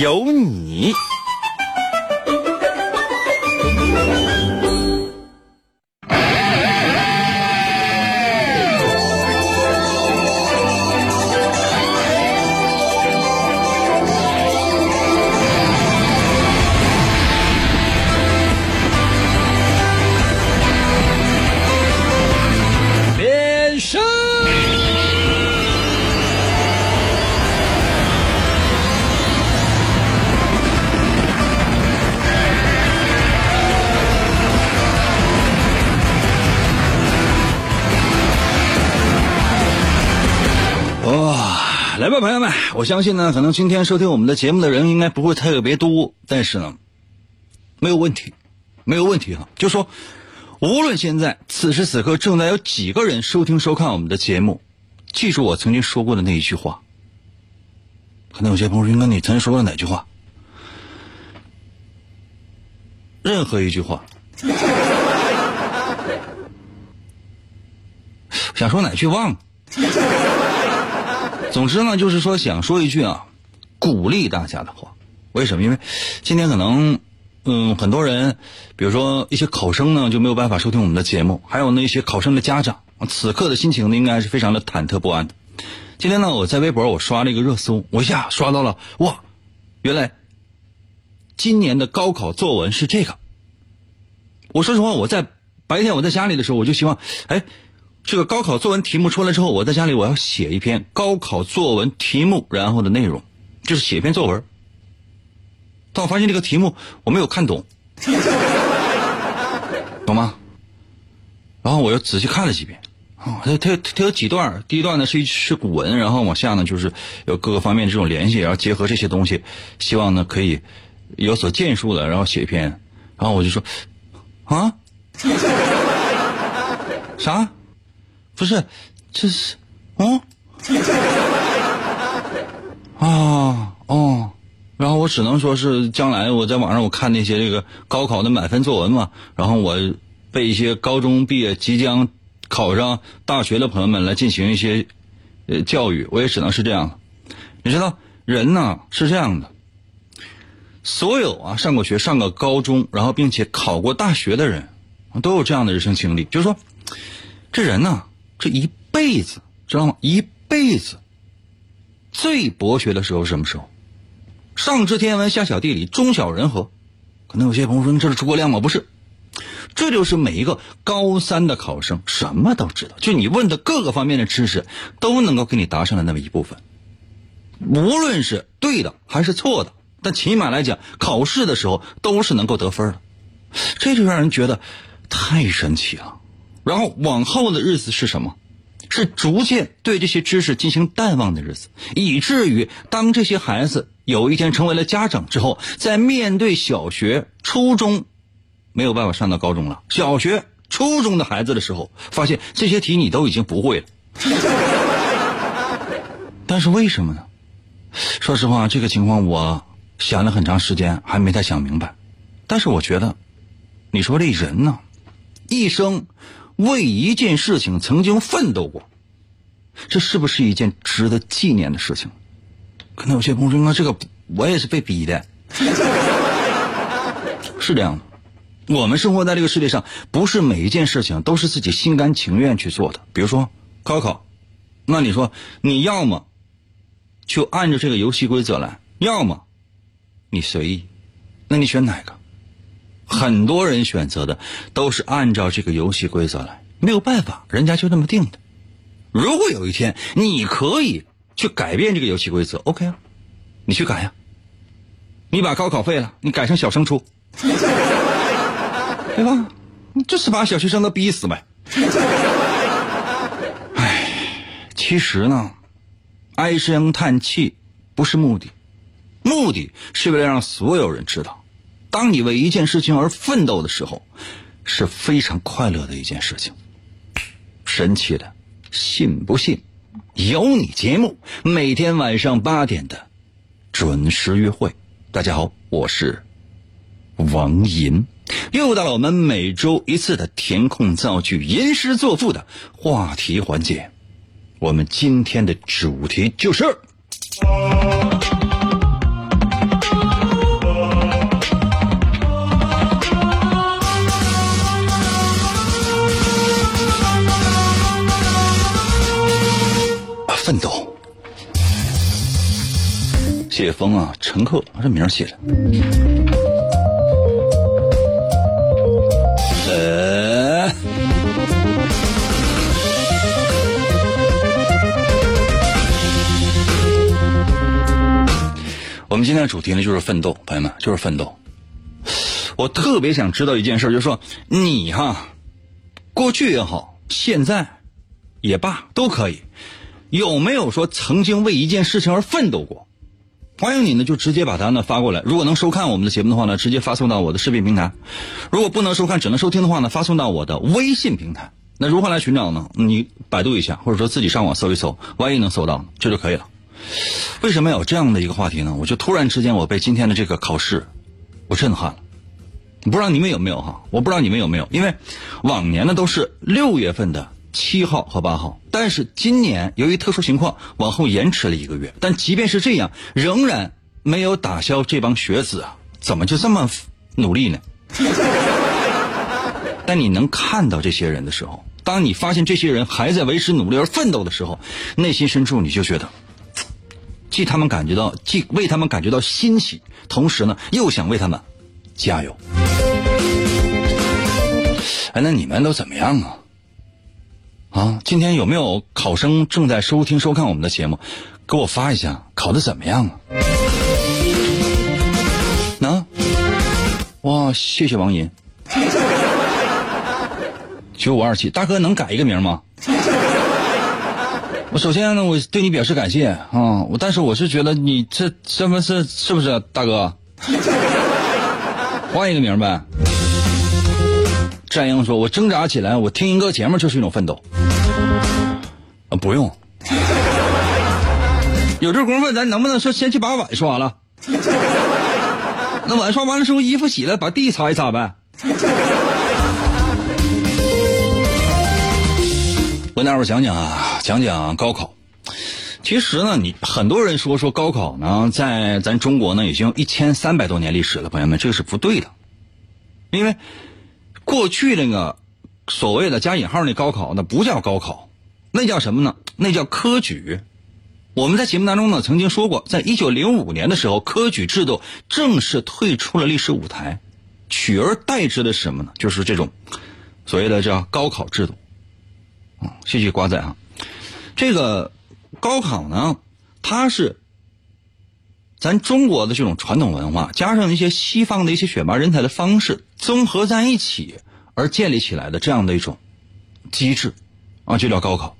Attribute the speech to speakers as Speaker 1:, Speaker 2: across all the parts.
Speaker 1: 有你。
Speaker 2: 我相信呢，可能今天收听我们的节目的人应该不会特别多，但是呢，没有问题，没有问题哈。就说，无论现在此时此刻正在有几个人收听收看我们的节目，记住我曾经说过的那一句话。可能有些朋友：“应该你曾经说过哪句话？”任何一句话，想说哪句忘了。总之呢，就是说想说一句啊，鼓励大家的话。为什么？因为今天可能，嗯，很多人，比如说一些考生呢，就没有办法收听我们的节目，还有那些考生的家长，此刻的心情呢，应该是非常的忐忑不安的。今天呢，我在微博我刷了一个热搜，我一下刷到了，哇，原来今年的高考作文是这个。我说实话，我在白天我在家里的时候，我就希望，哎。这个高考作文题目出来之后，我在家里我要写一篇高考作文题目，然后的内容就是写一篇作文。但我发现这个题目我没有看懂，懂吗？然后我又仔细看了几遍，啊，它它它有几段，第一段呢是一是古文，然后往下呢就是有各个方面这种联系，然后结合这些东西，希望呢可以有所建树的，然后写一篇。然后我就说，啊，啥？不是，这是，哦，啊哦，然后我只能说是将来我在网上我看那些这个高考的满分作文嘛，然后我被一些高中毕业即将考上大学的朋友们来进行一些呃教育，我也只能是这样你知道，人呢是这样的，所有啊上过学、上过高中，然后并且考过大学的人，都有这样的人生经历，就是说，这人呢。这一辈子知道吗？一辈子最博学的时候是什么时候？上知天文，下晓地理，中晓人和。可能有些朋友说：“这是诸葛亮吗？”不是，这就是每一个高三的考生什么都知道，就你问的各个方面的知识都能够给你答上来那么一部分。无论是对的还是错的，但起码来讲，考试的时候都是能够得分的。这就让人觉得太神奇了。然后往后的日子是什么？是逐渐对这些知识进行淡忘的日子，以至于当这些孩子有一天成为了家长之后，在面对小学、初中没有办法上到高中了，小学、初中的孩子的时候，发现这些题你都已经不会了。但是为什么呢？说实话，这个情况我想了很长时间，还没太想明白。但是我觉得，你说这人呢，一生。为一件事情曾经奋斗过，这是不是一件值得纪念的事情？可能有些朋友说：“这个我也是被逼的。”是这样的，我们生活在这个世界上，不是每一件事情都是自己心甘情愿去做的。比如说高考，那你说你要么就按照这个游戏规则来，要么你随意，那你选哪个？很多人选择的都是按照这个游戏规则来，没有办法，人家就这么定的。如果有一天你可以去改变这个游戏规则，OK 啊，你去改呀。你把高考废了，你改成小升初，对吧？你就是把小学生都逼死呗。唉，其实呢，唉声叹气不是目的，目的是为了让所有人知道，当你为一件事情而奋斗的时候，是非常快乐的一件事情。神奇的，信不信？有你节目每天晚上八点的准时约会。大家好，我是王银，又到了我们每周一次的填空造句、吟诗作赋的话题环节。我们今天的主题就是谢峰啊，乘客，这名儿写的。呃，我们今天的主题呢，就是奋斗，朋友们，就是奋斗。我特别想知道一件事，就是说你哈，过去也好，现在也罢，都可以，有没有说曾经为一件事情而奋斗过？欢迎你呢，就直接把它呢发过来。如果能收看我们的节目的话呢，直接发送到我的视频平台；如果不能收看，只能收听的话呢，发送到我的微信平台。那如何来寻找呢？你百度一下，或者说自己上网搜一搜，万一能搜到，这就可以了。为什么有这样的一个话题呢？我就突然之间，我被今天的这个考试，我震撼了。不知道你们有没有哈？我不知道你们有没有，因为往年呢都是六月份的七号和八号，但是今年由于特殊情况往后延迟了一个月。但即便是这样，仍然没有打消这帮学子啊，怎么就这么努力呢？但你能看到这些人的时候，当你发现这些人还在为之努力而奋斗的时候，内心深处你就觉得。既他们感觉到，既为他们感觉到欣喜，同时呢，又想为他们加油。哎，那你们都怎么样啊？啊，今天有没有考生正在收听收看我们的节目？给我发一下，考的怎么样啊？能？哇，谢谢王银，九五二七，大哥能改一个名吗？我首先呢，我对你表示感谢啊！我但是我是觉得你这身份是是不是大哥？换一个名呗。战英说：“我挣扎起来，我听一个节目就是一种奋斗。”啊，不用。有这功夫，咱能不能说先去把碗刷了？那碗刷完了之后，衣服洗了，把地擦一擦呗。我跟大伙讲讲啊，讲讲高考。其实呢，你很多人说说高考呢，在咱中国呢已经一千三百多年历史了，朋友们，这个是不对的。因为过去那个所谓的加引号那高考，那不叫高考，那叫什么呢？那叫科举。我们在节目当中呢曾经说过，在一九零五年的时候，科举制度正式退出了历史舞台，取而代之的是什么呢？就是这种所谓的叫高考制度。谢谢瓜仔啊，这个高考呢，它是咱中国的这种传统文化，加上一些西方的一些选拔人才的方式，综合在一起而建立起来的这样的一种机制啊，就叫高考。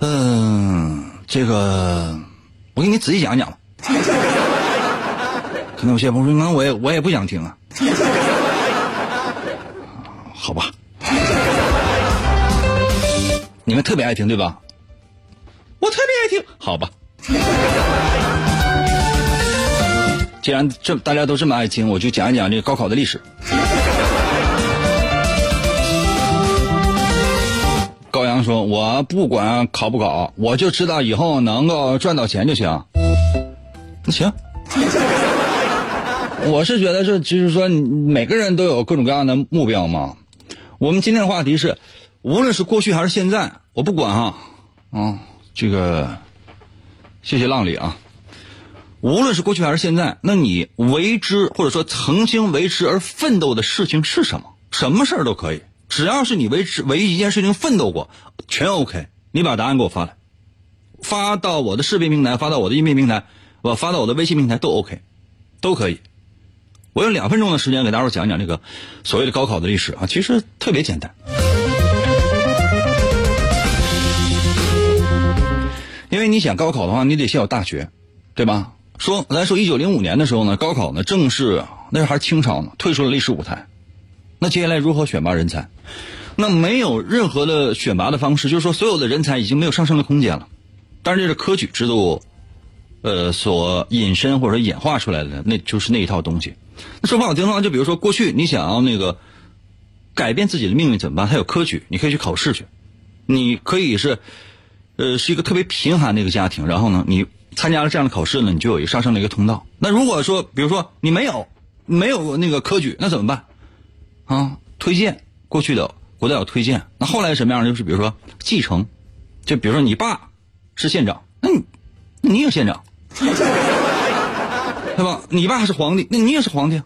Speaker 2: 嗯，这个我给你仔细讲讲吧。可能有些朋友说，那我也我也不想听啊。好吧。你们特别爱听对吧？我特别爱听，好吧。既然这大家都这么爱听，我就讲一讲这个高考的历史。阳说：“我不管考不考，我就知道以后能够赚到钱就行。”那行，我是觉得这就是说，每个人都有各种各样的目标嘛。我们今天的话题是。无论是过去还是现在，我不管哈，啊，这个，谢谢浪里啊。无论是过去还是现在，那你为之或者说曾经为之而奋斗的事情是什么？什么事儿都可以，只要是你为之为一一件事情奋斗过，全 OK。你把答案给我发来，发到我的视频平台，发到我的音频平台，我发到我的微信平台都 OK，都可以。我用两分钟的时间给大伙讲讲这个所谓的高考的历史啊，其实特别简单。因为你想高考的话，你得先有大学，对吧？说咱说一九零五年的时候呢，高考呢正式那时候还是清朝呢，退出了历史舞台。那接下来如何选拔人才？那没有任何的选拔的方式，就是说所有的人才已经没有上升的空间了。但是这是科举制度，呃，所引申或者演化出来的，那就是那一套东西。那说不好听的话，就比如说过去你想要那个改变自己的命运怎么办？它有科举，你可以去考试去。你可以是，呃，是一个特别贫寒的一个家庭，然后呢，你参加了这样的考试呢，你就有一个上升的一个通道。那如果说，比如说你没有没有那个科举，那怎么办？啊，推荐过去的。国代有推荐，那后来什么样？就是比如说继承，就比如说你爸是县长，那你那你也县长，对吧？你爸是皇帝，那你也是皇帝。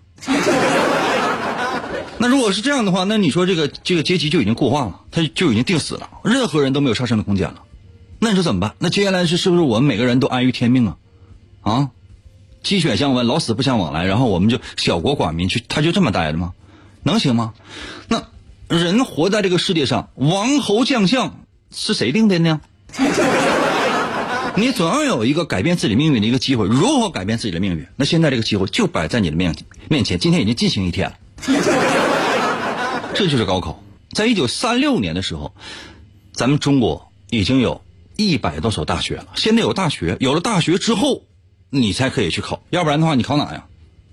Speaker 2: 那如果是这样的话，那你说这个这个阶级就已经固化了，他就已经定死了，任何人都没有上升的空间了。那你说怎么办？那接下来是是不是我们每个人都安于天命啊？啊，鸡犬相闻，老死不相往来，然后我们就小国寡民去，他就这么待着吗？能行吗？那。人活在这个世界上，王侯将相是谁定的呢？你总要有一个改变自己命运的一个机会。如何改变自己的命运？那现在这个机会就摆在你的面面前。今天已经进行一天了，这就是高考。在一九三六年的时候，咱们中国已经有一百多所大学了。现在有大学，有了大学之后，你才可以去考，要不然的话，你考哪呀？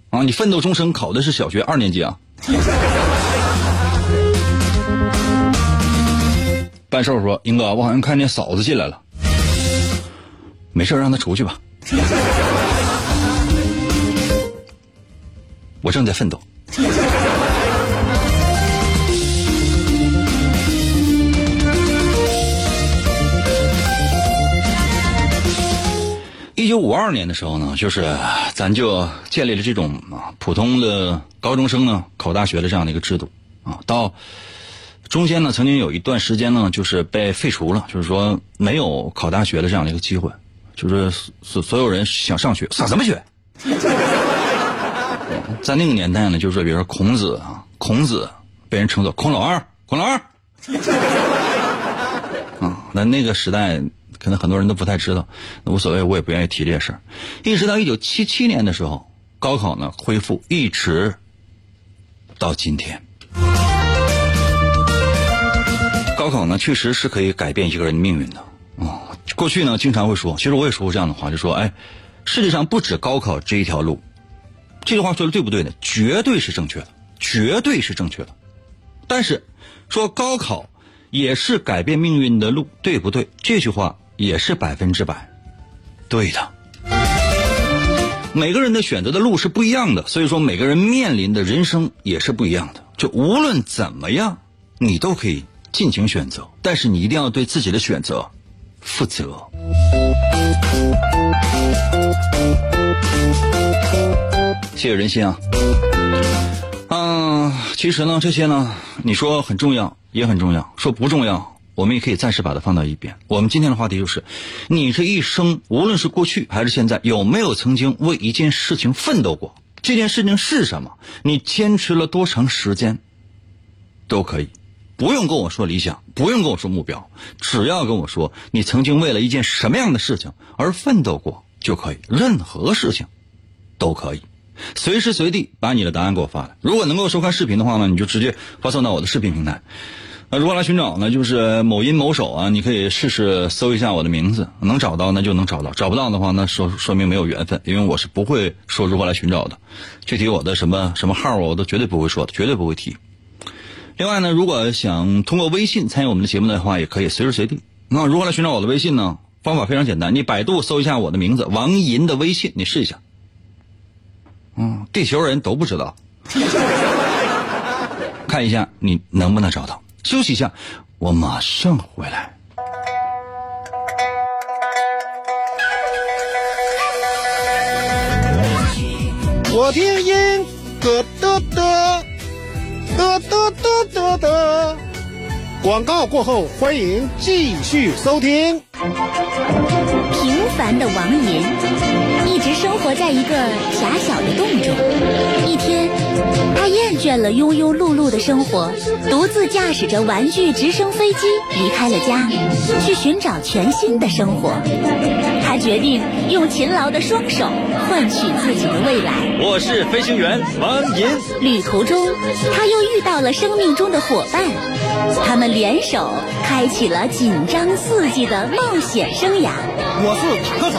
Speaker 2: 啊，你奋斗终生考的是小学二年级啊。半兽说：“英哥，我好像看见嫂子进来了，没事让她出去吧。我正在奋斗。”一九五二年的时候呢，就是咱就建立了这种啊普通的高中生呢考大学的这样的一个制度啊，到。中间呢，曾经有一段时间呢，就是被废除了，就是说没有考大学的这样的一个机会，就是所所有人想上学上什么学？在那个年代呢，就是，比如说孔子啊，孔子被人称作孔老二，孔老二。啊，那那个时代可能很多人都不太知道，那无所谓，我也不愿意提这事儿。一直到一九七七年的时候，高考呢恢复，一直到今天。高考呢，确实是可以改变一个人的命运的啊。过去呢，经常会说，其实我也说过这样的话，就说，哎，世界上不止高考这一条路。这句话说的对不对呢？绝对是正确的，绝对是正确的。但是，说高考也是改变命运的路，对不对？这句话也是百分之百对的。每个人的选择的路是不一样的，所以说每个人面临的人生也是不一样的。就无论怎么样，你都可以。尽情选择，但是你一定要对自己的选择负责。谢谢人心啊，嗯，其实呢，这些呢，你说很重要，也很重要；说不重要，我们也可以暂时把它放到一边。我们今天的话题就是：你这一生，无论是过去还是现在，有没有曾经为一件事情奋斗过？这件事情是什么？你坚持了多长时间？都可以。不用跟我说理想，不用跟我说目标，只要跟我说你曾经为了一件什么样的事情而奋斗过就可以。任何事情都可以，随时随地把你的答案给我发来。如果能够收看视频的话呢，你就直接发送到我的视频平台。那如何来寻找呢，就是某音某手啊，你可以试试搜一下我的名字，能找到那就能找到，找不到的话那说说明没有缘分，因为我是不会说如何来寻找的。具体我的什么什么号啊，我都绝对不会说，绝对不会提。另外呢，如果想通过微信参与我们的节目的话，也可以随时随地。那如何来寻找我的微信呢？方法非常简单，你百度搜一下我的名字王银的微信，你试一下。嗯，地球人都不知道，看一下你能不能找到。休息一下，我马上回来。
Speaker 3: 我听音咯嘚嘚。得得得得得！广告过后，欢迎继续收听。
Speaker 4: 平凡的王银一直生活在一个狭小的洞中。一天，他他厌倦了庸庸碌碌的生活，独自驾驶着玩具直升飞机离开了家，去寻找全新的生活。他决定用勤劳的双手换取自己的未来。
Speaker 1: 我是飞行员王银。
Speaker 4: 旅途中，他又遇到了生命中的伙伴，他们联手开启了紧张刺激的冒险生涯。
Speaker 3: 我是坦克手。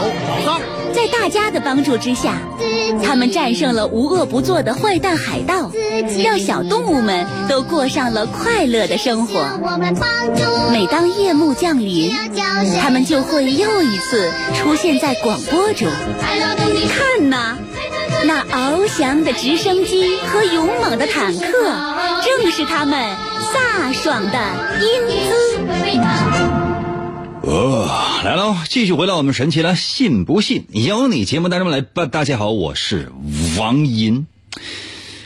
Speaker 4: 在大家的帮助之下，他们战胜了无恶不作的坏蛋海盗，让小动物们都过上了快乐的生活。每当夜幕降临，他们就会又一次出现在广播中。看呐，那翱翔的直升机和勇猛的坦克，正是他们飒爽的英姿。
Speaker 2: 哦，来喽！继续回到我们神奇的“信不信由你”节目当中来吧。大家好，我是王银，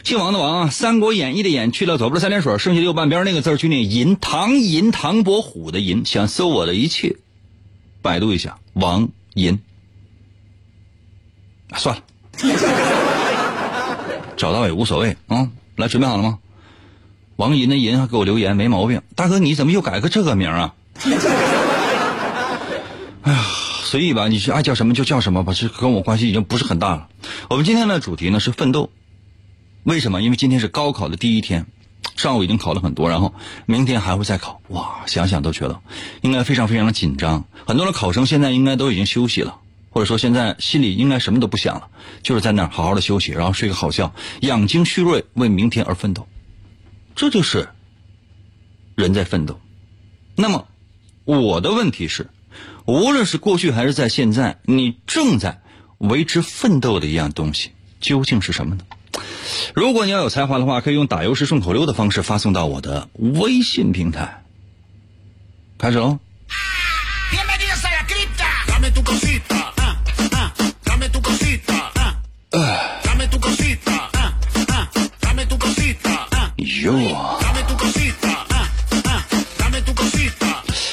Speaker 2: 姓王的王啊，《三国演义》的演去了左边三点水，剩下右半边那个字就念银，唐银，唐伯虎的银。想搜我的一切，百度一下王银。算了，找到也无所谓啊。来，准备好了吗？王银的银还给我留言，没毛病。大哥，你怎么又改个这个名啊？哎呀，随意吧，你是爱叫什么就叫什么吧，这跟我关系已经不是很大了。我们今天的主题呢是奋斗，为什么？因为今天是高考的第一天，上午已经考了很多，然后明天还会再考。哇，想想都觉得应该非常非常的紧张。很多的考生现在应该都已经休息了，或者说现在心里应该什么都不想了，就是在那儿好好的休息，然后睡个好觉，养精蓄锐，为明天而奋斗。这就是人在奋斗。那么我的问题是。无论是过去还是在现在，你正在为之奋斗的一样东西，究竟是什么呢？如果你要有才华的话，可以用打油诗顺口溜的方式发送到我的微信平台。开始喽。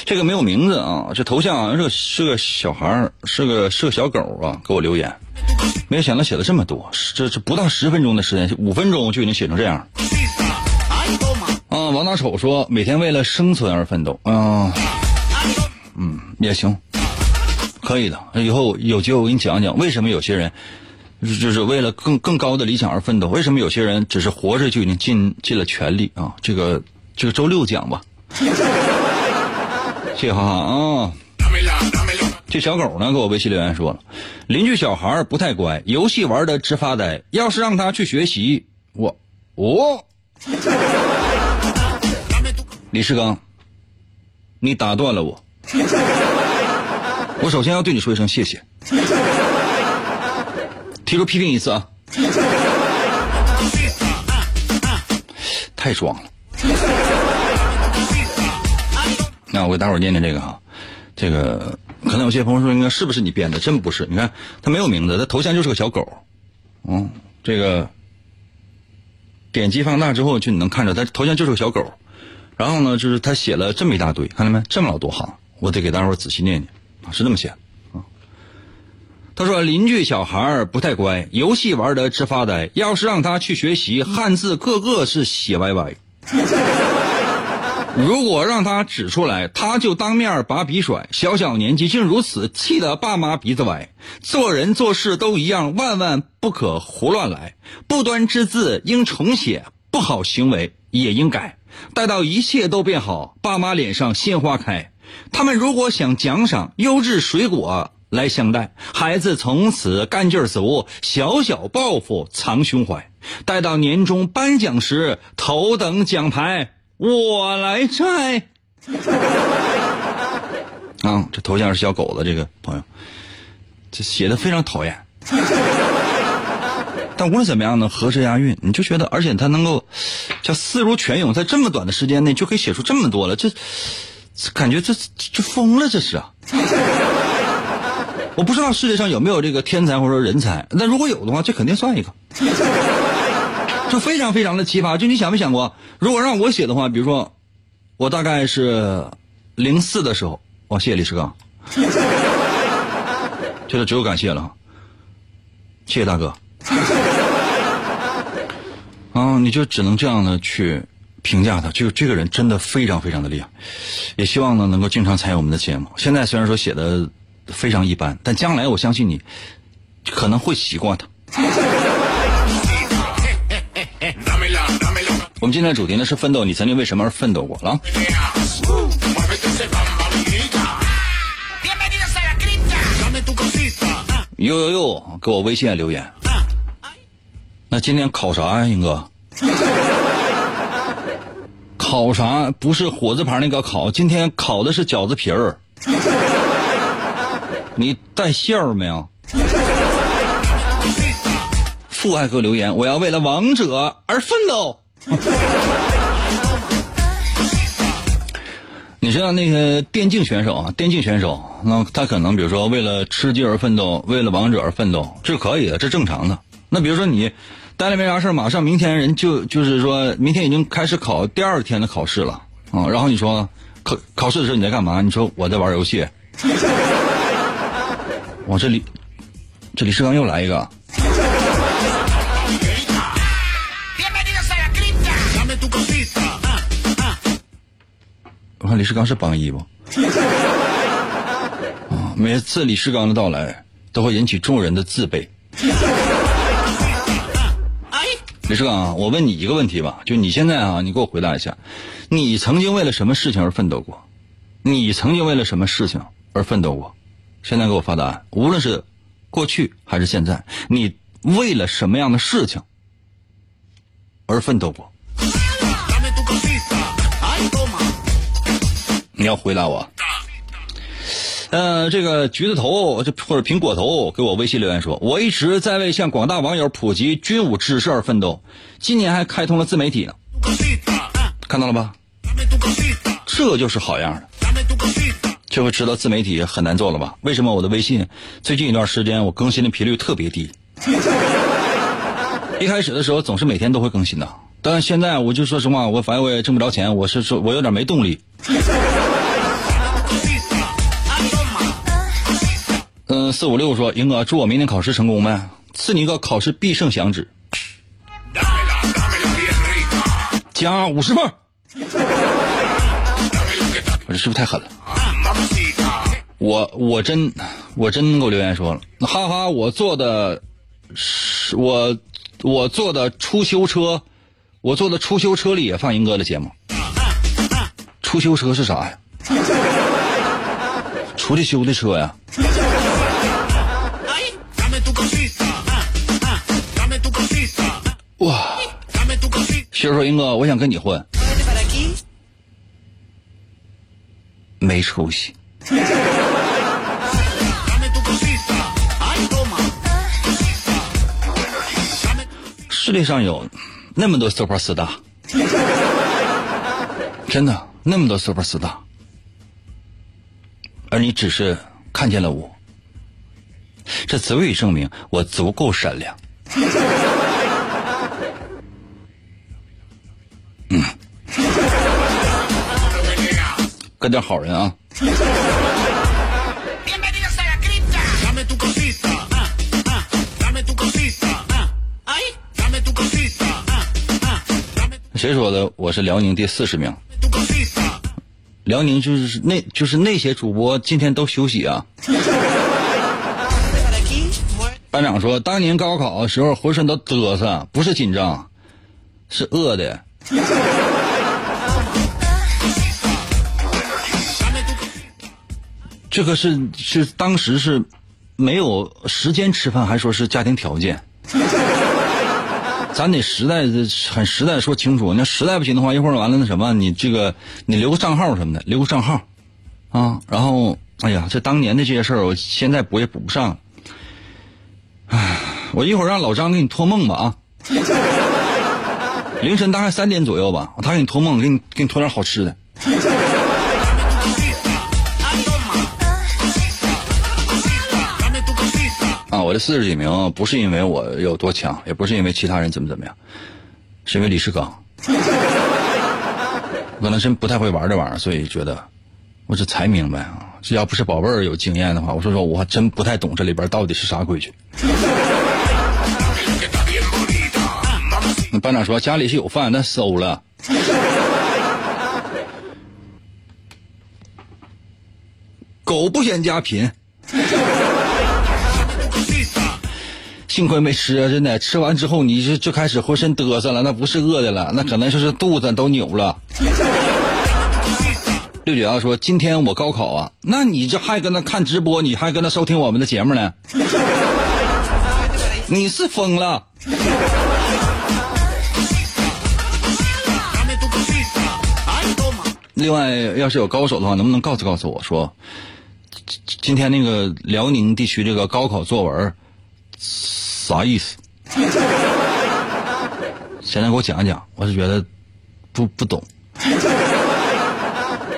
Speaker 2: 这个没有名字啊，这头像好像是个是个小孩儿，是个是个小狗啊，给我留言，没有想到写了这么多，这这不到十分钟的时间，五分钟就已经写成这样。啊，王大丑说每天为了生存而奋斗啊，嗯，也行，可以的。以后有机会我给你讲讲，为什么有些人就是为了更更高的理想而奋斗，为什么有些人只是活着就已经尽尽了全力啊？这个这个周六讲吧。谢哈哈啊！这小狗呢，给我微信留言说了，邻居小孩不太乖，游戏玩的直发呆。要是让他去学习，我我李世刚，你打断了我。我首先要对你说一声谢谢。提出批评一次啊！太装了。那我给大伙念念这个哈，这个可能有些朋友说应该是不是你编的？真不是，你看他没有名字，他头像就是个小狗，嗯，这个点击放大之后就你能看着他头像就是个小狗，然后呢就是他写了这么一大堆，看到没？这么老多行，我得给大伙仔细念念啊，是这么写。他说邻居小孩不太乖，游戏玩的直发呆，要是让他去学习汉字，个个是写歪歪。如果让他指出来，他就当面把笔甩。小小年纪竟如此，气得爸妈鼻子歪。做人做事都一样，万万不可胡乱来。不端之字应重写，不好行为也应改。待到一切都变好，爸妈脸上鲜花开。他们如果想奖赏优质水果来相待，孩子从此干劲儿足，小小抱负藏胸怀。待到年终颁奖时，头等奖牌。我来摘。啊，这头像是小狗的这个朋友，这写的非常讨厌。但无论怎么样呢，合辙押韵，你就觉得，而且他能够叫思如泉涌，在这么短的时间内就可以写出这么多了，这感觉这这疯了，这是啊！我不知道世界上有没有这个天才或者说人才，那如果有的话，这肯定算一个。就非常非常的奇葩，就你想没想过，如果让我写的话，比如说，我大概是零四的时候，哦，谢谢李世刚，觉得只有感谢了，谢谢大哥。啊，你就只能这样的去评价他。就这个人真的非常非常的厉害，也希望呢能够经常参与我们的节目。现在虽然说写的非常一般，但将来我相信你可能会习惯他。我们今天的主题呢是奋斗，你曾经为什么而奋斗过？啊？呦呦呦，给我微信留言。那今天考啥呀，英哥？考啥？不是火字旁那个考，今天考的是饺子皮儿。你带馅儿没有？父爱给我留言，我要为了王者而奋斗。你知道那个电竞选手啊？电竞选手，那他可能比如说为了吃鸡而奋斗，为了王者而奋斗，这可以的，这正常的。那比如说你待着没啥事马上明天人就就是说明天已经开始考第二天的考试了啊。然后你说考考试的时候你在干嘛？你说我在玩游戏。我这里这李世刚又来一个。我看李世刚是榜一不？啊，每次李世刚的到来都会引起众人的自卑。李世刚，我问你一个问题吧，就你现在啊，你给我回答一下，你曾经为了什么事情而奋斗过？你曾经为了什么事情而奋斗过？现在给我发答案，无论是过去还是现在，你为了什么样的事情而奋斗过？你要回答我。呃，这个橘子头就或者苹果头给我微信留言说，我一直在为向广大网友普及军武知识而奋斗，今年还开通了自媒体呢。看到了吧？这就是好样的。这回知道自媒体很难做了吧？为什么我的微信最近一段时间我更新的频率特别低？一开始的时候总是每天都会更新的，但现在我就说实话，我反正我也挣不着钱，我是说我有点没动力。四五六说，英哥，祝我明天考试成功呗，赐你一个考试必胜响指，加五十分。我这是不是太狠了？我我真我真给我留言说了，哈哈，我坐的是我我坐的出修车，我坐的出修车里也放英哥的节目。出修车是啥呀？出去修的车呀？媳妇说：“英哥，我想跟你混，没出息。世界上有那么多 super star，真的那么多 super star，而你只是看见了我，这足以证明我足够善良。”跟点好人啊！谁说的？我是辽宁第四十名。辽宁就是那，就是那些主播今天都休息啊。班长说，当年高考的时候浑身都嘚瑟，不是紧张，是饿的。这个是是当时是没有时间吃饭，还说是家庭条件。咱得实在的很实在说清楚，那实在不行的话，一会儿完了那什么，你这个你留个账号什么的，留个账号啊。然后，哎呀，这当年的这些事儿，我现在补也补不上。唉，我一会儿让老张给你托梦吧啊。凌晨大概三点左右吧，他给你托梦，给你给你托点好吃的。我这四十几名不是因为我有多强，也不是因为其他人怎么怎么样，是因为李世刚，我可能真不太会玩这玩意儿，所以觉得我这才明白啊，这要不是宝贝儿有经验的话，我说说我还真不太懂这里边到底是啥规矩。班长说家里是有饭，但馊了。狗不嫌家贫。幸亏没吃啊！真的，吃完之后你就就开始浑身嘚瑟了，那不是饿的了，那可能就是肚子都扭了。六九幺说：“今天我高考啊，那你这还跟那看直播，你还跟那收听我们的节目呢？你是疯了。”另外，要是有高手的话，能不能告诉告诉我说，今天那个辽宁地区这个高考作文啥意思？现在给我讲讲，我是觉得不不懂。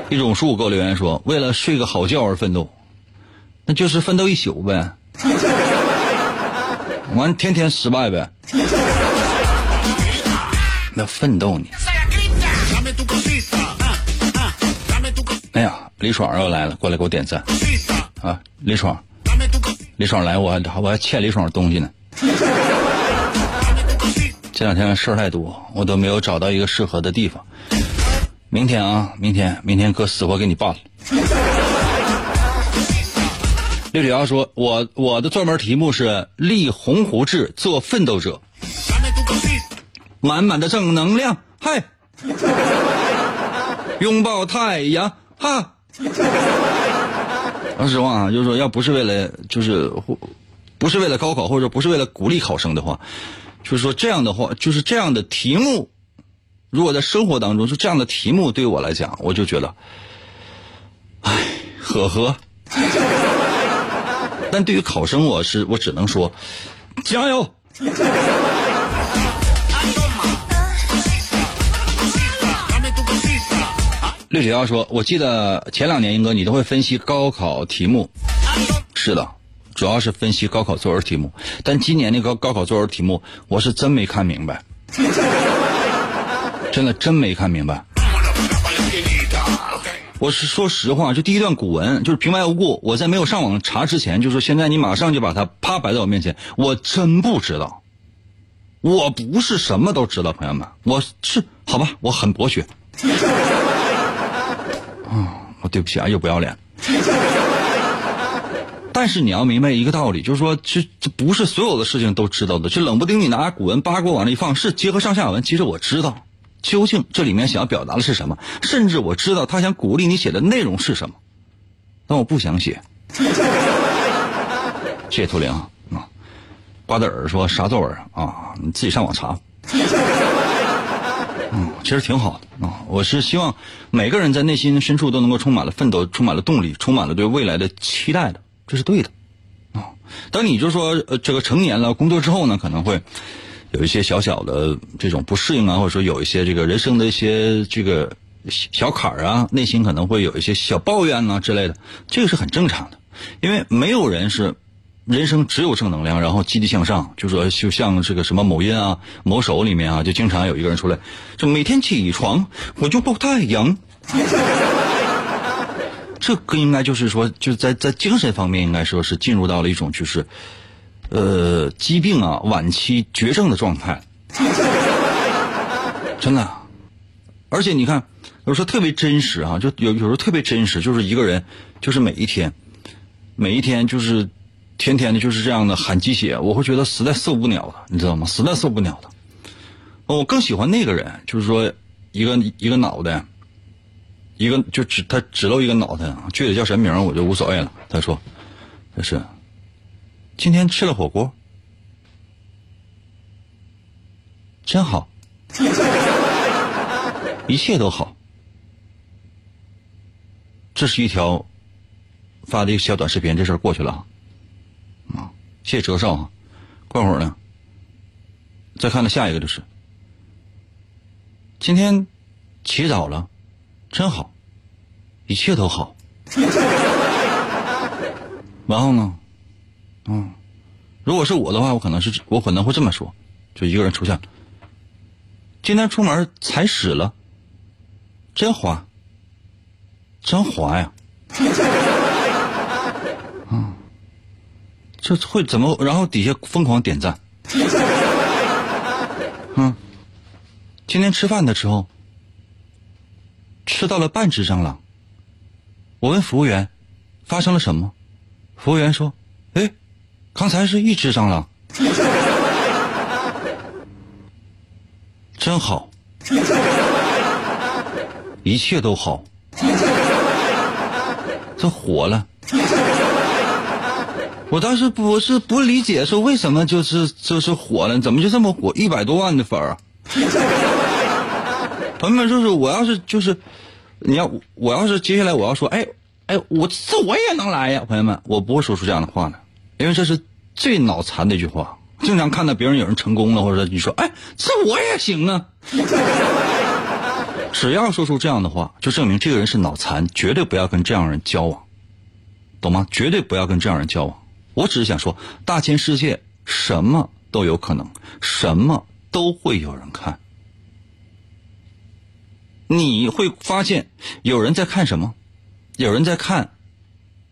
Speaker 2: 一种树给我留言说：“为了睡个好觉而奋斗，那就是奋斗一宿呗。完，天天失败呗。那奋斗呢？”哎呀，李爽又来了，过来给我点赞啊！李爽，李爽来，我还我还欠李爽东西呢。这两天事儿太多，我都没有找到一个适合的地方。明天啊，明天，明天哥死活给你办了。六九幺说：“我我的作文题目是立鸿鹄志，做奋斗者，满满的正能量，嗨，拥抱太阳，哈。”说实话啊，就是说，要不是为了，就是不是为了高考，或者不是为了鼓励考生的话，就是说这样的话，就是这样的题目。如果在生活当中是这样的题目，对我来讲，我就觉得，唉，呵呵。但对于考生，我是我只能说，加油。六九幺说：“我记得前两年，英哥你都会分析高考题目，是的，主要是分析高考作文题目。但今年那个高考作文题目，我是真没看明白。”真的真没看明白。我是说实话，就第一段古文就是平白无故，我在没有上网查之前，就说现在你马上就把它啪摆在我面前，我真不知道。我不是什么都知道，朋友们，我是好吧，我很博学。啊，我对不起啊，又不要脸。但是你要明白一个道理，就是说，这这不是所有的事情都知道的，就冷不丁你拿古文八卦往那一放，是结合上下文，其实我知道。究竟这里面想要表达的是什么？甚至我知道他想鼓励你写的内容是什么，但我不想写。谢谢图灵啊，瓜子儿说啥作文啊？你自己上网查。嗯，其实挺好的啊。我是希望每个人在内心深处都能够充满了奋斗，充满了动力，充满了对未来的期待的，这是对的啊。当你就说呃这个成年了，工作之后呢，可能会。有一些小小的这种不适应啊，或者说有一些这个人生的一些这个小坎儿啊，内心可能会有一些小抱怨啊之类的，这个是很正常的，因为没有人是人生只有正能量，然后积极向上。就说就像这个什么某音啊、某手里面啊，就经常有一个人出来，就每天起床我就抱太阳，这个应该就是说，就在在精神方面应该说是进入到了一种就是。呃，疾病啊，晚期绝症的状态，真的，而且你看，有时候特别真实啊，就有有时候特别真实，就是一个人，就是每一天，每一天就是天天的就是这样的喊鸡血，我会觉得实在受不了了，你知道吗？实在受不了了。我更喜欢那个人，就是说一个一个脑袋，一个就只他只露一个脑袋，具体叫什么名我就无所谓了。他说，这是。今天吃了火锅，真好，一切都好。这是一条发的一个小短视频，这事儿过去了啊！谢谢折少啊！过会儿呢，再看到下一个就是，今天起早了，真好，一切都好。然后呢？嗯，如果是我的话，我可能是我可能会这么说，就一个人出现。今天出门踩屎了，真滑，真滑呀！嗯，这会怎么？然后底下疯狂点赞。嗯，今天吃饭的时候吃到了半只蟑螂。我问服务员发生了什么，服务员说：“哎，刚才是一只蟑螂。”真好，一切都好，这火了。我当时不是不理解，说为什么就是就是火了，怎么就这么火？一百多万的粉儿，朋友们，就是我要是就是你要我要是接下来我要说，哎哎，我这我也能来呀，朋友们，我不会说出这样的话的，因为这是最脑残的一句话。经常看到别人有人成功了，或者你说，哎，这我也行啊。只要说出这样的话，就证明这个人是脑残，绝对不要跟这样人交往，懂吗？绝对不要跟这样人交往。我只是想说，大千世界什么都有可能，什么都会有人看。你会发现有人在看什么？有人在看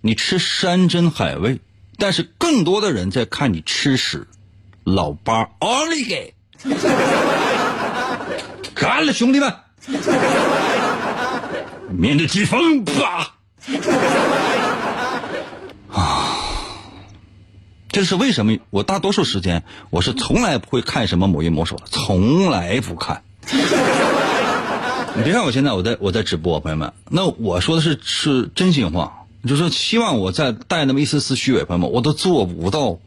Speaker 2: 你吃山珍海味，但是更多的人在看你吃屎。老八，奥利给！干了，兄弟们！面对疾风，吧！啊！这是为什么？我大多数时间我是从来不会看什么某音某手的，从来不看。你别看我现在我在我在直播，朋友们，那我说的是是真心话，就是希望我再带那么一丝丝虚伪，朋友们，我都做不到。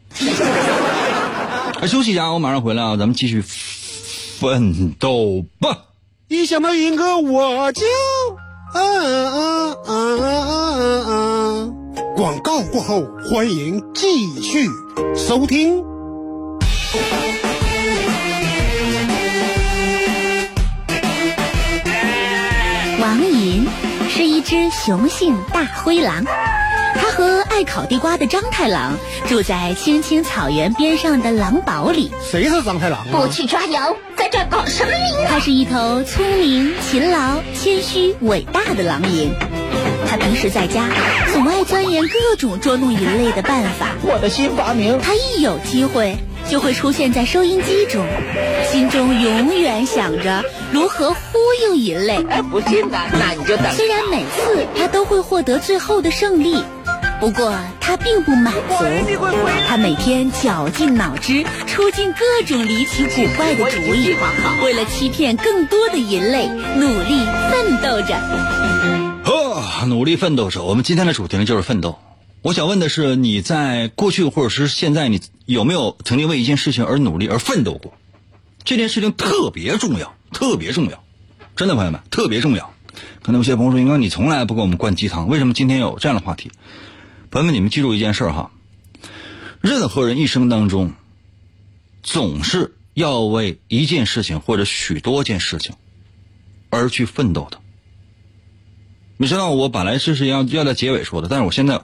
Speaker 2: 休息一下，我马上回来啊！咱们继续奋斗吧。
Speaker 3: 一想到银哥，我就啊啊啊啊啊！广告过后，欢迎继续收听。
Speaker 4: 只雄性大灰狼。他和爱烤地瓜的张太郎住在青青草原边上的狼堡里。
Speaker 3: 谁是张太郎？
Speaker 5: 不去抓羊，在这搞什么名？
Speaker 4: 他是一头聪明、勤劳、谦虚、伟大的狼银。他平时在家总爱钻研各种捉弄人类的办法。
Speaker 6: 我的新发明。
Speaker 4: 他一有机会就会出现在收音机中，心中永远想着如何忽悠人类。
Speaker 6: 哎，不信的，那你就等。
Speaker 4: 虽然每次他都会获得最后的胜利。不过他并不满足，他每天绞尽脑汁，出尽各种离奇古怪的主意，为了欺骗更多的人类，努力奋斗着。
Speaker 2: 呵，努力奋斗着。我们今天的主题呢就是奋斗。我想问的是，你在过去或者是现在，你有没有曾经为一件事情而努力而奋斗过？这件事情特别重要，特别重要，真的，朋友们，特别重要。可能有些朋友说，应该你从来不给我们灌鸡汤，为什么今天有这样的话题？朋友们，你们记住一件事哈，任何人一生当中，总是要为一件事情或者许多件事情而去奋斗的。你知道，我本来是是要要在结尾说的，但是我现在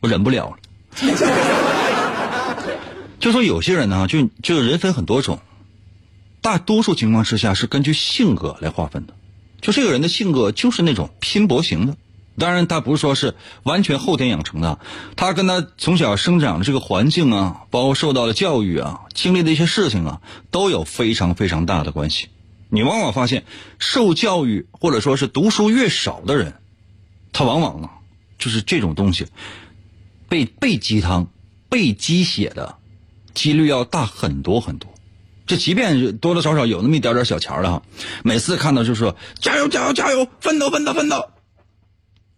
Speaker 2: 我忍不了了。就说有些人呢，就就人分很多种，大多数情况之下是根据性格来划分的，就这个人的性格就是那种拼搏型的。当然，他不是说是完全后天养成的，他跟他从小生长的这个环境啊，包括受到的教育啊，经历的一些事情啊，都有非常非常大的关系。你往往发现，受教育或者说是读书越少的人，他往往啊，就是这种东西，被被鸡汤、被鸡血的几率要大很多很多。这即便是多多少少有那么一点点小钱了哈，每次看到就说加油加油加油，奋斗奋斗奋斗。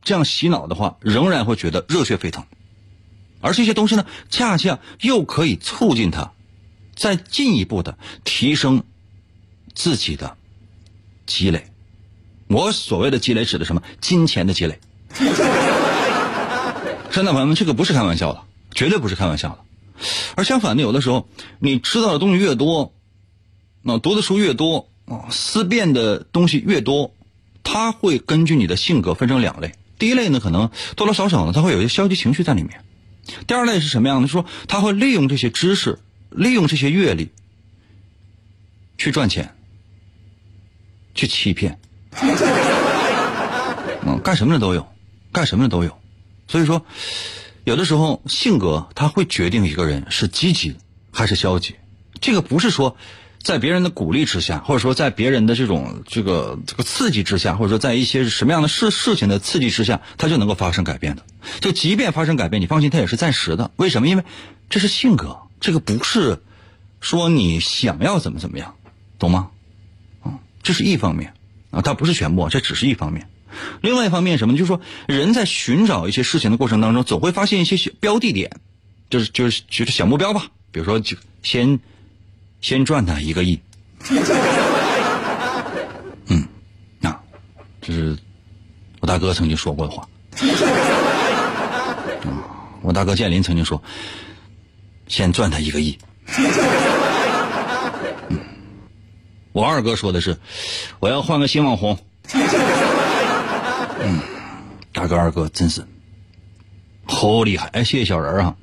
Speaker 2: 这样洗脑的话，仍然会觉得热血沸腾，而这些东西呢，恰恰又可以促进他，再进一步的提升自己的积累。我所谓的积累指的什么？金钱的积累。真的朋友们，这个不是开玩笑的，绝对不是开玩笑的。而相反的，有的时候你知道的东西越多，那读的书越多啊，思辨的东西越多，它会根据你的性格分成两类。第一类呢，可能多多少少呢，他会有一些消极情绪在里面。第二类是什么样的？说他会利用这些知识，利用这些阅历，去赚钱，去欺骗，嗯，干什么的都有，干什么的都有。所以说，有的时候性格他会决定一个人是积极还是消极。这个不是说在别人的鼓励之下，或者说在别人的这种这个这个刺激之下，或者说在一些什么样的事事情的刺激之下，他就能够发生改变的。就即便发生改变，你放心，它也是暂时的。为什么？因为这是性格，这个不是说你想要怎么怎么样，懂吗？啊，这是一方面啊，它不是全部，这只是一方面。另外一方面什么？就是说人在寻找一些事情的过程当中，总会发现一些小标的点，就是就是就是小目标吧。比如说，就先先赚他一个亿。嗯，啊，这是我大哥曾经说过的话。嗯我大哥建林曾经说：“先赚他一个亿。”嗯，我二哥说的是：“我要换个新网红。”嗯，大哥二哥真是好厉害！哎，谢谢小人啊，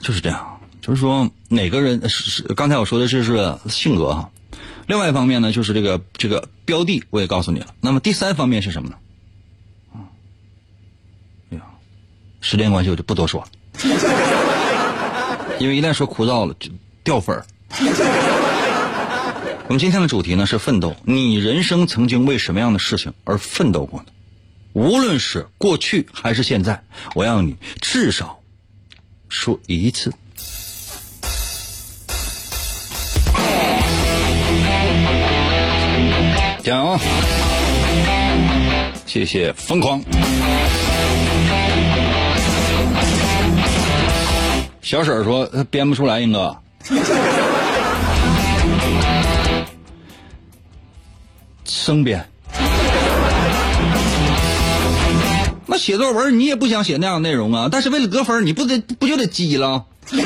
Speaker 2: 就是这样。就是说，哪个人是是刚才我说的这是性格哈，另外一方面呢，就是这个这个标的，我也告诉你了。那么第三方面是什么呢？哎呀，时间关系我就不多说了，因为一旦说枯燥了就掉粉儿。我们今天的主题呢是奋斗。你人生曾经为什么样的事情而奋斗过呢？无论是过去还是现在，我要你至少说一次。加油！谢谢疯狂。小婶说编不出来，英哥。生编。那写作文你也不想写那样的内容啊，但是为了得分，你不得不就得急了？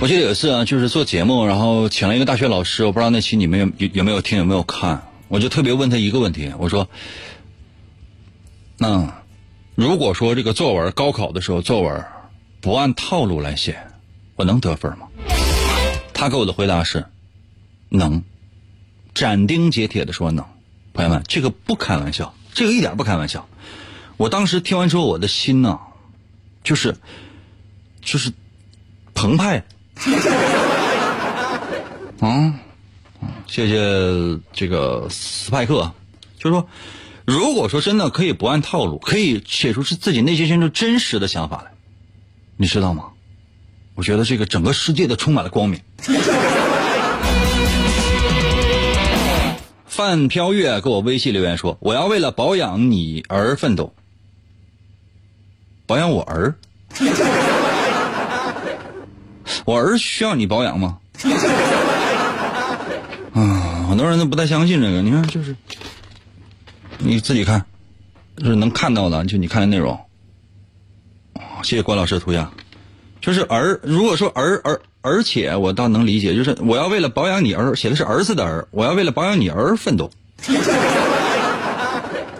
Speaker 2: 我记得有一次啊，就是做节目，然后请了一个大学老师，我不知道那期你们有有有没有听，有没有看？我就特别问他一个问题，我说：“那如果说这个作文高考的时候作文不按套路来写，我能得分吗？”他给我的回答是：“能。”斩钉截铁的说能。朋友们，这个不开玩笑，这个一点不开玩笑。我当时听完之后，我的心呐，就是就是澎湃。啊，谢谢这个斯派克，就是说，如果说真的可以不按套路，可以写出是自己内心深处真实的想法来，你知道吗？我觉得这个整个世界都充满了光明。范飘月给我微信留言说：“我要为了保养你而奋斗。”保养我儿。我儿需要你保养吗？啊，很多人都不太相信这个。你看，就是你自己看，就是能看到的，就你看的内容。谢谢关老师的涂鸦。就是儿，如果说儿儿，而且我倒能理解，就是我要为了保养你儿，写的是儿子的儿，我要为了保养你儿奋斗。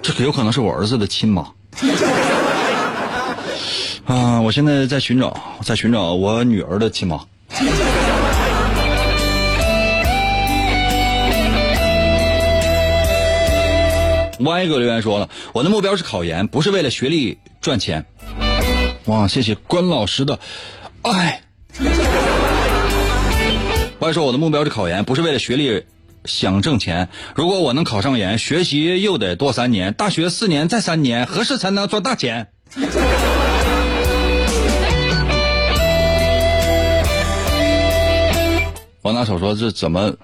Speaker 2: 这可有可能是我儿子的亲妈。啊！我现在在寻找，在寻找我女儿的亲妈。歪哥留言说了，我的目标是考研，不是为了学历赚钱。哇，谢谢关老师的爱。歪说我的目标是考研，不是为了学历想挣钱。如果我能考上研，学习又得多三年，大学四年再三年，何时才能赚大钱？王大手说：“这怎么，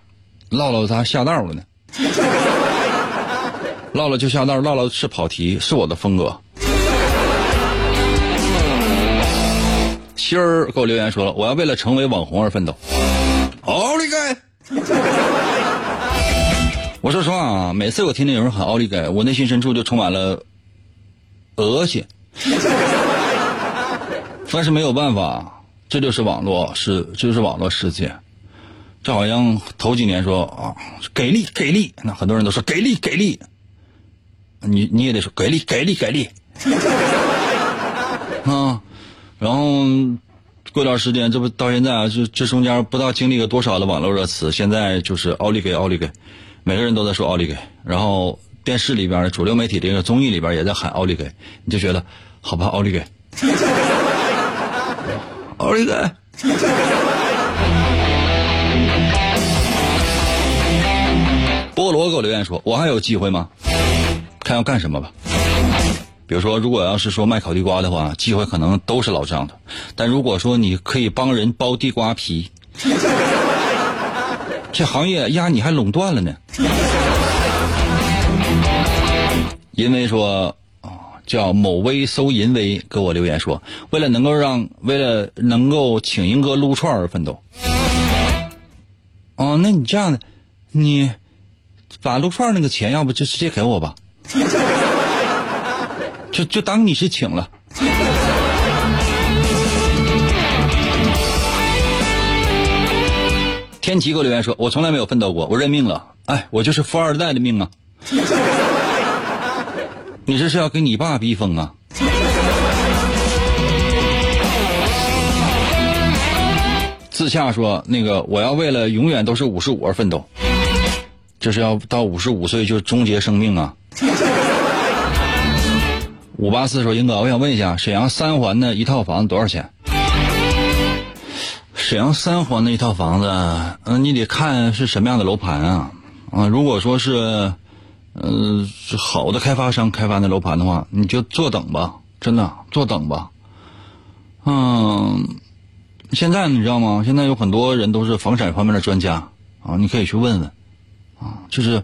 Speaker 2: 唠唠他下道了呢？唠唠就下道，唠唠是跑题，是我的风格。”心儿给我留言说了：“我要为了成为网红而奋斗。”奥利给！我说实话啊，每次我听见有人喊奥利给，我内心深处就充满了恶心。但是没有办法，这就是网络，是这就是网络世界。这好像头几年说啊，给力给力，那很多人都说给力给力，你你也得说给力给力给力，啊，然后过段时间，这不到现在啊，这这中间不知道经历了多少的网络热词，现在就是奥利给奥利给，每个人都在说奥利给，然后电视里边的主流媒体这个综艺里边也在喊奥利给，你就觉得好吧，奥利给，奥利给。菠萝给我留言说：“我还有机会吗？看要干什么吧。比如说，如果要是说卖烤地瓜的话，机会可能都是老张的。但如果说你可以帮人剥地瓜皮，这行业呀，你还垄断了呢。因为说啊，叫某微搜淫威给我留言说，为了能够让，为了能够请英哥撸串而奋斗。哦，那你这样的，你。”把撸串那个钱，要不就直接给我吧，就就当你是请了。天琪给我留言说：“我从来没有奋斗过，我认命了。哎，我就是富二代的命啊！你这是要给你爸逼疯啊？” 自洽说：“那个，我要为了永远都是五十五而奋斗。”这是要到五十五岁就终结生命啊！五八四说：“英哥，我想问一下，沈阳三环的一套房子多少钱？”沈阳三环的一套房子，嗯，你得看是什么样的楼盘啊啊！如果说是，呃，好的开发商开发的楼盘的话，你就坐等吧，真的坐等吧。嗯，现在你知道吗？现在有很多人都是房产方面的专家啊，你可以去问问。啊，就是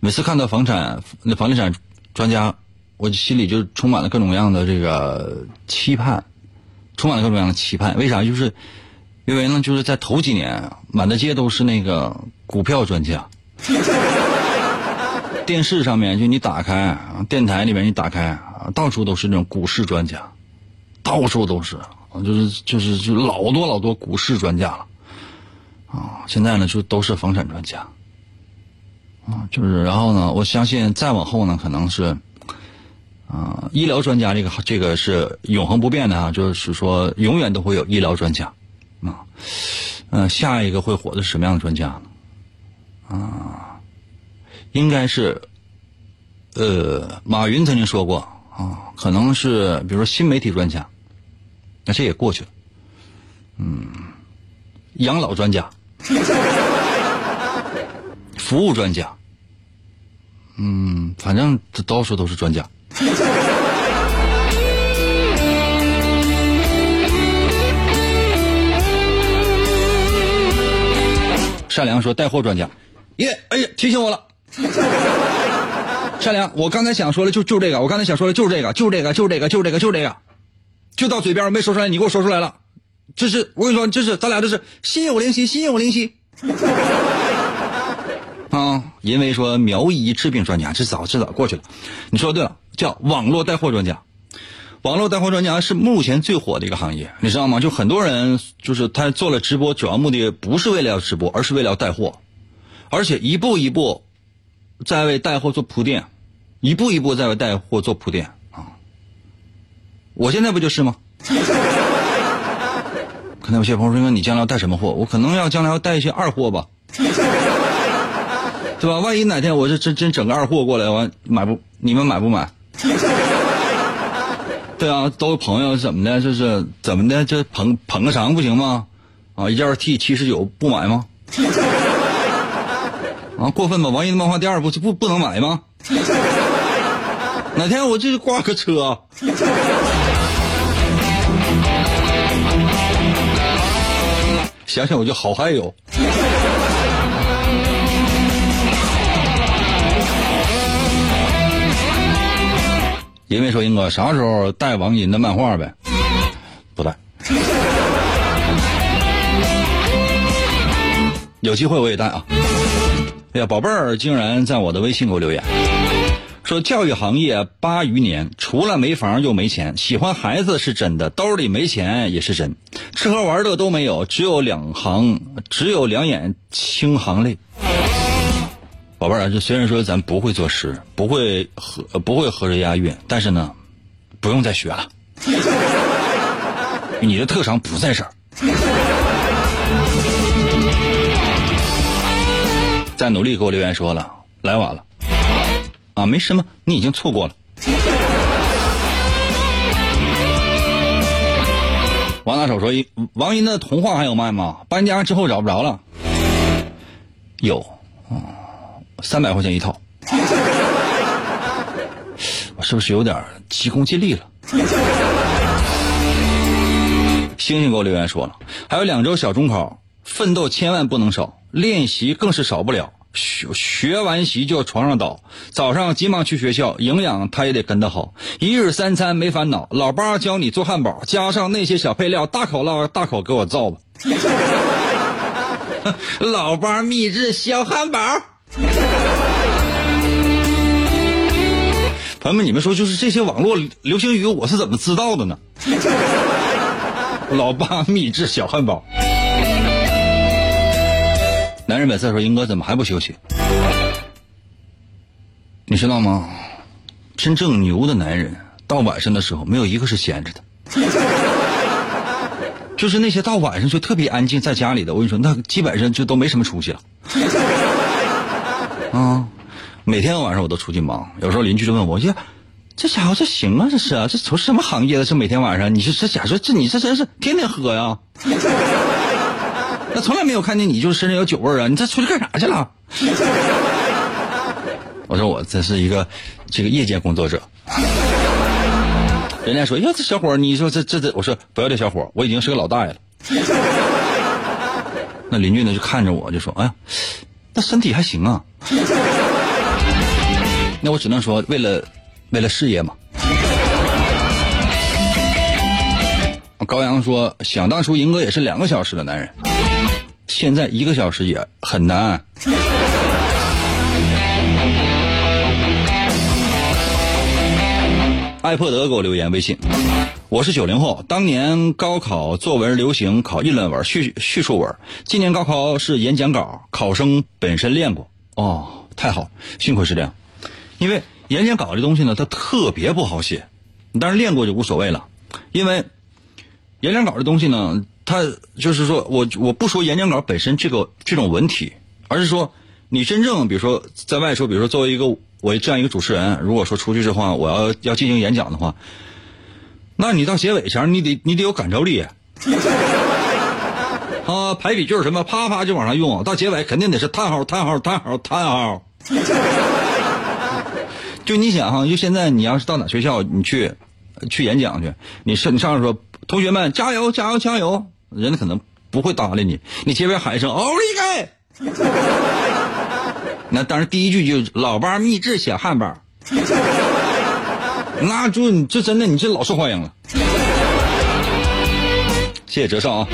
Speaker 2: 每次看到房产那房地产专家，我心里就充满了各种各样的这个期盼，充满了各种各样的期盼。为啥？就是因为呢，就是在头几年，满大街都是那个股票专家，电视上面就你打开，电台里面你打开，到处都是那种股市专家，到处都是，就是就是就老多老多股市专家了，啊，现在呢就都是房产专家。啊，就是，然后呢，我相信再往后呢，可能是，啊，医疗专家这个这个是永恒不变的啊，就是说永远都会有医疗专家，啊，嗯，下一个会火的是什么样的专家呢？啊，应该是，呃，马云曾经说过啊，可能是比如说新媒体专家，那这也过去了，嗯，养老专家。服务专家，嗯，反正这到处都是专家。善良说带货专家，耶，哎呀，提醒我了。善良，我刚才想说的就就这个，我刚才想说的就是这个，就是这个，就是这个，就是这个，就是这个，就到嘴边没说出来，你给我说出来了。这是我跟你说，这是咱俩这是心有灵犀，心有灵犀。啊，因为说苗医治病专家，这早这早过去了。你说对了，叫网络带货专家。网络带货专家是目前最火的一个行业，你知道吗？就很多人就是他做了直播，主要目的不是为了要直播，而是为了要带货，而且一步一步在为带货做铺垫，一步一步在为带货做铺垫啊。我现在不就是吗？可能有些朋友说，你将来要带什么货？我可能要将来要带一些二货吧。对吧？万一哪天我这真真整个二货过来完买不？你们买不买？对啊，都是朋友怎么的？这是怎么的？这捧捧个场不行吗？啊，一件 T 七十九不买吗？啊，过分吧？王一的漫画第二部就不不能买吗？哪天我这挂个车？想想我就好嗨哟。因为说英哥啥时候带王银的漫画呗？不带。有机会我也带啊！哎呀，宝贝儿竟然在我的微信给我留言，说教育行业八余年，除了没房就没钱，喜欢孩子是真的，兜里没钱也是真，吃喝玩乐都没有，只有两行，只有两眼清行泪。宝贝儿，这虽然说咱不会作诗，不会和不会合着押韵，但是呢，不用再学了。你的特长不在这儿。再努力给我留言说了，来晚了。啊，没什么，你已经错过了。王大手说：“王音的童话还有卖吗？搬家之后找不着了。有啊，三百块钱一套。我是不是有点急功近利了？”星星给我留言说了，还有两周小中考，奋斗千万不能少，练习更是少不了。学学完习就床上倒，早上急忙去学校，营养他也得跟得好。一日三餐没烦恼，老八教你做汉堡，加上那些小配料，大口唠大口给我造吧。老八秘制小汉堡。朋友们，你们说就是这些网络流行语，我是怎么知道的呢？老八秘制小汉堡。男人本色说：“英哥怎么还不休息？你知道吗？真正牛的男人到晚上的时候没有一个是闲着的，就是那些到晚上就特别安静在家里的，我跟你说，那基本上就都没什么出息了。啊，每天晚上我都出去忙，有时候邻居就问我：，呀，这家伙这行啊？这是？这从什么行业的？这每天晚上，你是这家伙这你这真是天天喝呀？” 那从来没有看见你，就是身上有酒味啊！你这出去干啥去了？我说我这是一个这个夜间工作者。人家说：“呀，这小伙你说这这这？”我说：“不要这小伙我已经是个老大爷了。”那邻居呢就看着我就说：“哎呀，那身体还行啊。”那我只能说，为了为了事业嘛。高阳说：“想当初，银哥也是两个小时的男人。”现在一个小时也很难。艾破德给我留言微信，我是九零后，当年高考作文流行考议论文、叙叙述文，今年高考是演讲稿，考生本身练过。哦，太好，幸亏是这样，因为演讲稿这东西呢，它特别不好写，但是练过就无所谓了，因为演讲稿这东西呢。它就是说，我我不说演讲稿本身这个这种文体，而是说你真正比如说在外说，比如说作为一个我这样一个主持人，如果说出去的话，我要要进行演讲的话，那你到结尾前你得你得有感召力，啊，排比句什么啪啪就往上用，到结尾肯定得是叹号叹号叹号叹号。就你想哈，就现在你要是到哪学校你去去演讲去，你上你上来说同学们加油加油加油。人家可能不会搭理你，你结尾喊一声“奥利给”，那当然第一句就“老八秘制小汉堡”，那就你这真的你这老受欢迎了。谢谢折少啊！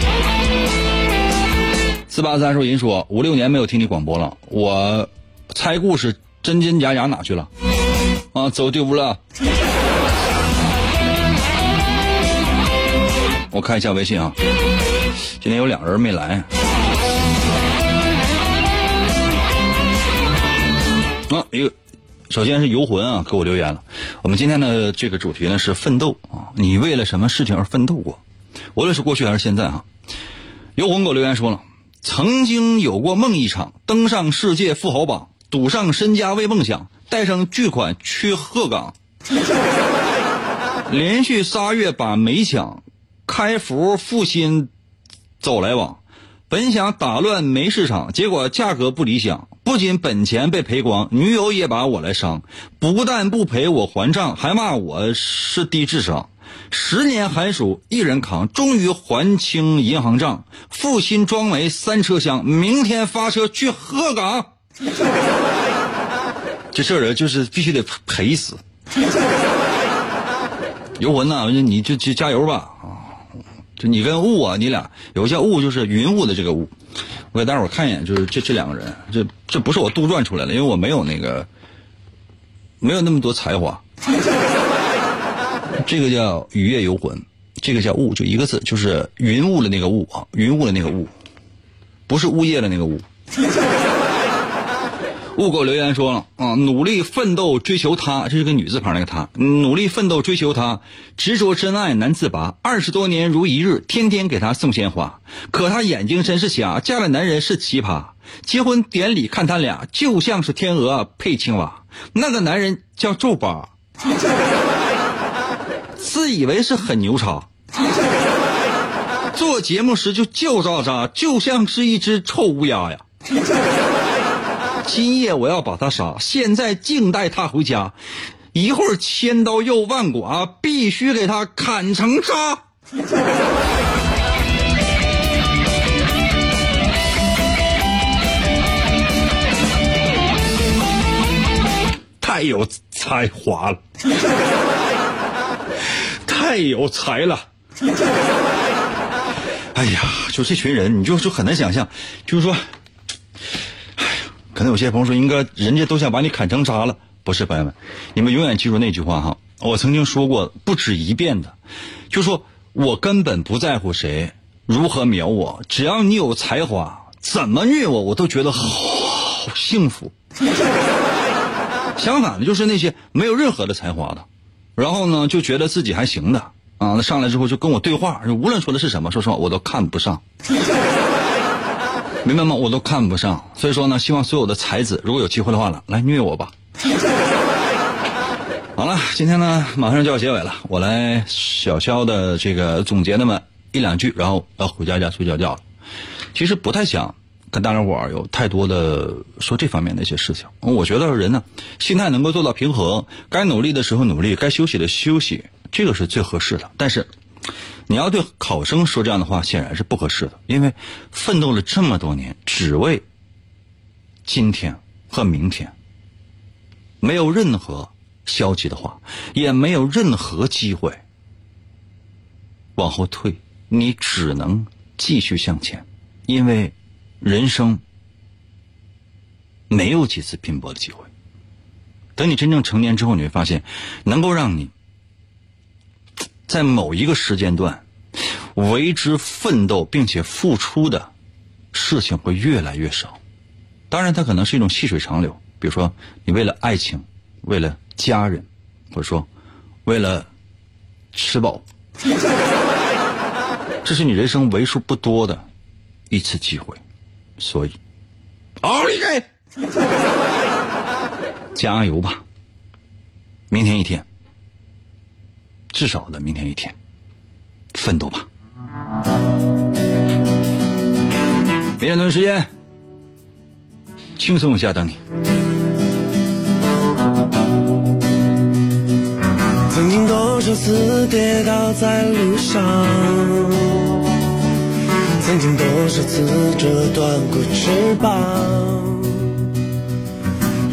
Speaker 2: 四八三说人说五六年没有听你广播了，我猜故事真真假假哪去了？啊，走丢了。我看一下微信啊。今天有两人没来。啊，一个，首先是游魂啊，给我留言了。我们今天的这个主题呢是奋斗啊，你为了什么事情而奋斗过？无论是过去还是现在哈。游魂给我留言说了，曾经有过梦一场，登上世界富豪榜，赌上身家为梦想，带上巨款去鹤岗，连续仨月把煤抢，开服复兴。走来往，本想打乱煤市场，结果价格不理想，不仅本钱被赔光，女友也把我来伤，不但不赔我还账，还骂我是低智商。十年寒暑一人扛，终于还清银行账，负心装煤三车厢，明天发车去鹤岗。这事儿就是必须得赔死。游魂呐，你就去加油吧！就你跟雾啊，你俩有个叫雾，就是云雾的这个雾。我给大伙看一眼，就是这这两个人，这这不是我杜撰出来的，因为我没有那个没有那么多才华。这个叫雨夜游魂，这个叫雾，就一个字，就是云雾的那个雾啊，云雾的那个雾，不是物业的那个雾。误狗留言说了啊，努力奋斗追求他，这是个女字旁那个他，努力奋斗追求他，执着真爱难自拔，二十多年如一日，天天给他送鲜花，可他眼睛真是瞎，嫁了男人是奇葩，结婚典礼看他俩就像是天鹅配青蛙，那个男人叫皱巴，自以为是很牛叉，做节目时就叫喳喳，就像是一只臭乌鸦呀。今夜我要把他杀，现在静待他回家。一会儿千刀又万剐，必须给他砍成渣。太有才华了，太有才了。哎呀，就这群人，你就就很难想象，就是说。可能有些朋友说，应该人家都想把你砍成渣了，不是朋友们，你们永远记住那句话哈，我曾经说过不止一遍的，就说我根本不在乎谁如何秒我，只要你有才华，怎么虐我我都觉得好幸福。相反的，就是那些没有任何的才华的，然后呢就觉得自己还行的啊，那上来之后就跟我对话，无论说的是什么，说实话我都看不上。明白吗？我都看不上，所以说呢，希望所有的才子，如果有机会的话呢，来虐我吧。好了，今天呢，马上就要结尾了，我来小悄的这个总结那么一两句，然后要回家家睡觉觉了。其实不太想跟大家伙儿有太多的说这方面的一些事情。我觉得人呢，心态能够做到平衡，该努力的时候努力，该休息的休息，这个是最合适的。但是。你要对考生说这样的话，显然是不合适的，因为奋斗了这么多年，只为今天和明天，没有任何消极的话，也没有任何机会往后退，你只能继续向前，因为人生没有几次拼搏的机会。等你真正成年之后，你会发现，能够让你。在某一个时间段，为之奋斗并且付出的事情会越来越少。当然，它可能是一种细水长流。比如说，你为了爱情，为了家人，或者说为了吃饱，这是你人生为数不多的一次机会。所以，奥利给，加油吧！明天一天。至少的明天一天，奋斗吧！明天同一时间，轻松一下等你。
Speaker 7: 曾经多少次跌倒在路上，曾经多少次折断过翅膀，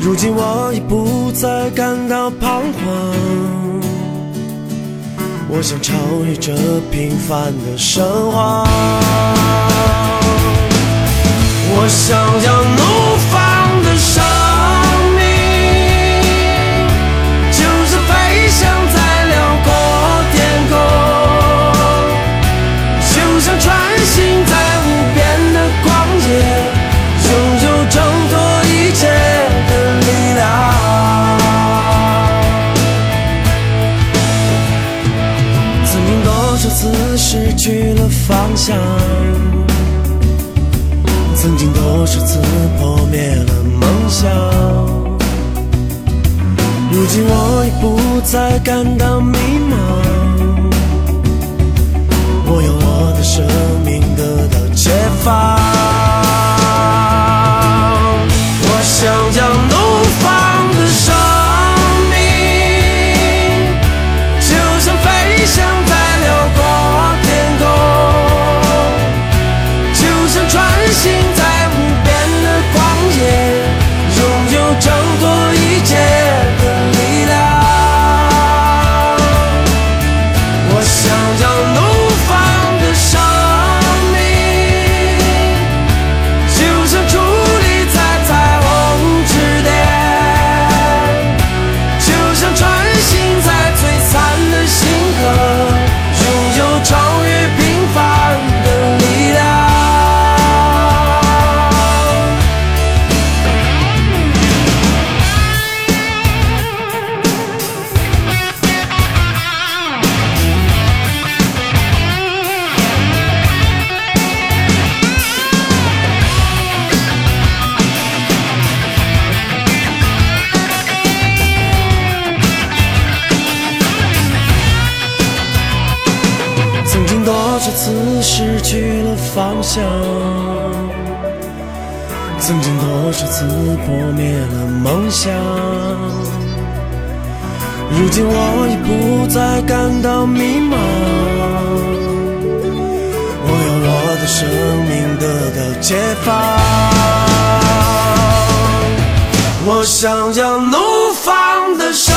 Speaker 7: 如今我已不再感到彷徨。我想超越这平凡的生活，我想要怒放的生想，曾经多少次破灭了梦想，如今我已不再感到迷茫，我用我的生命得到解放，我想要怒放的生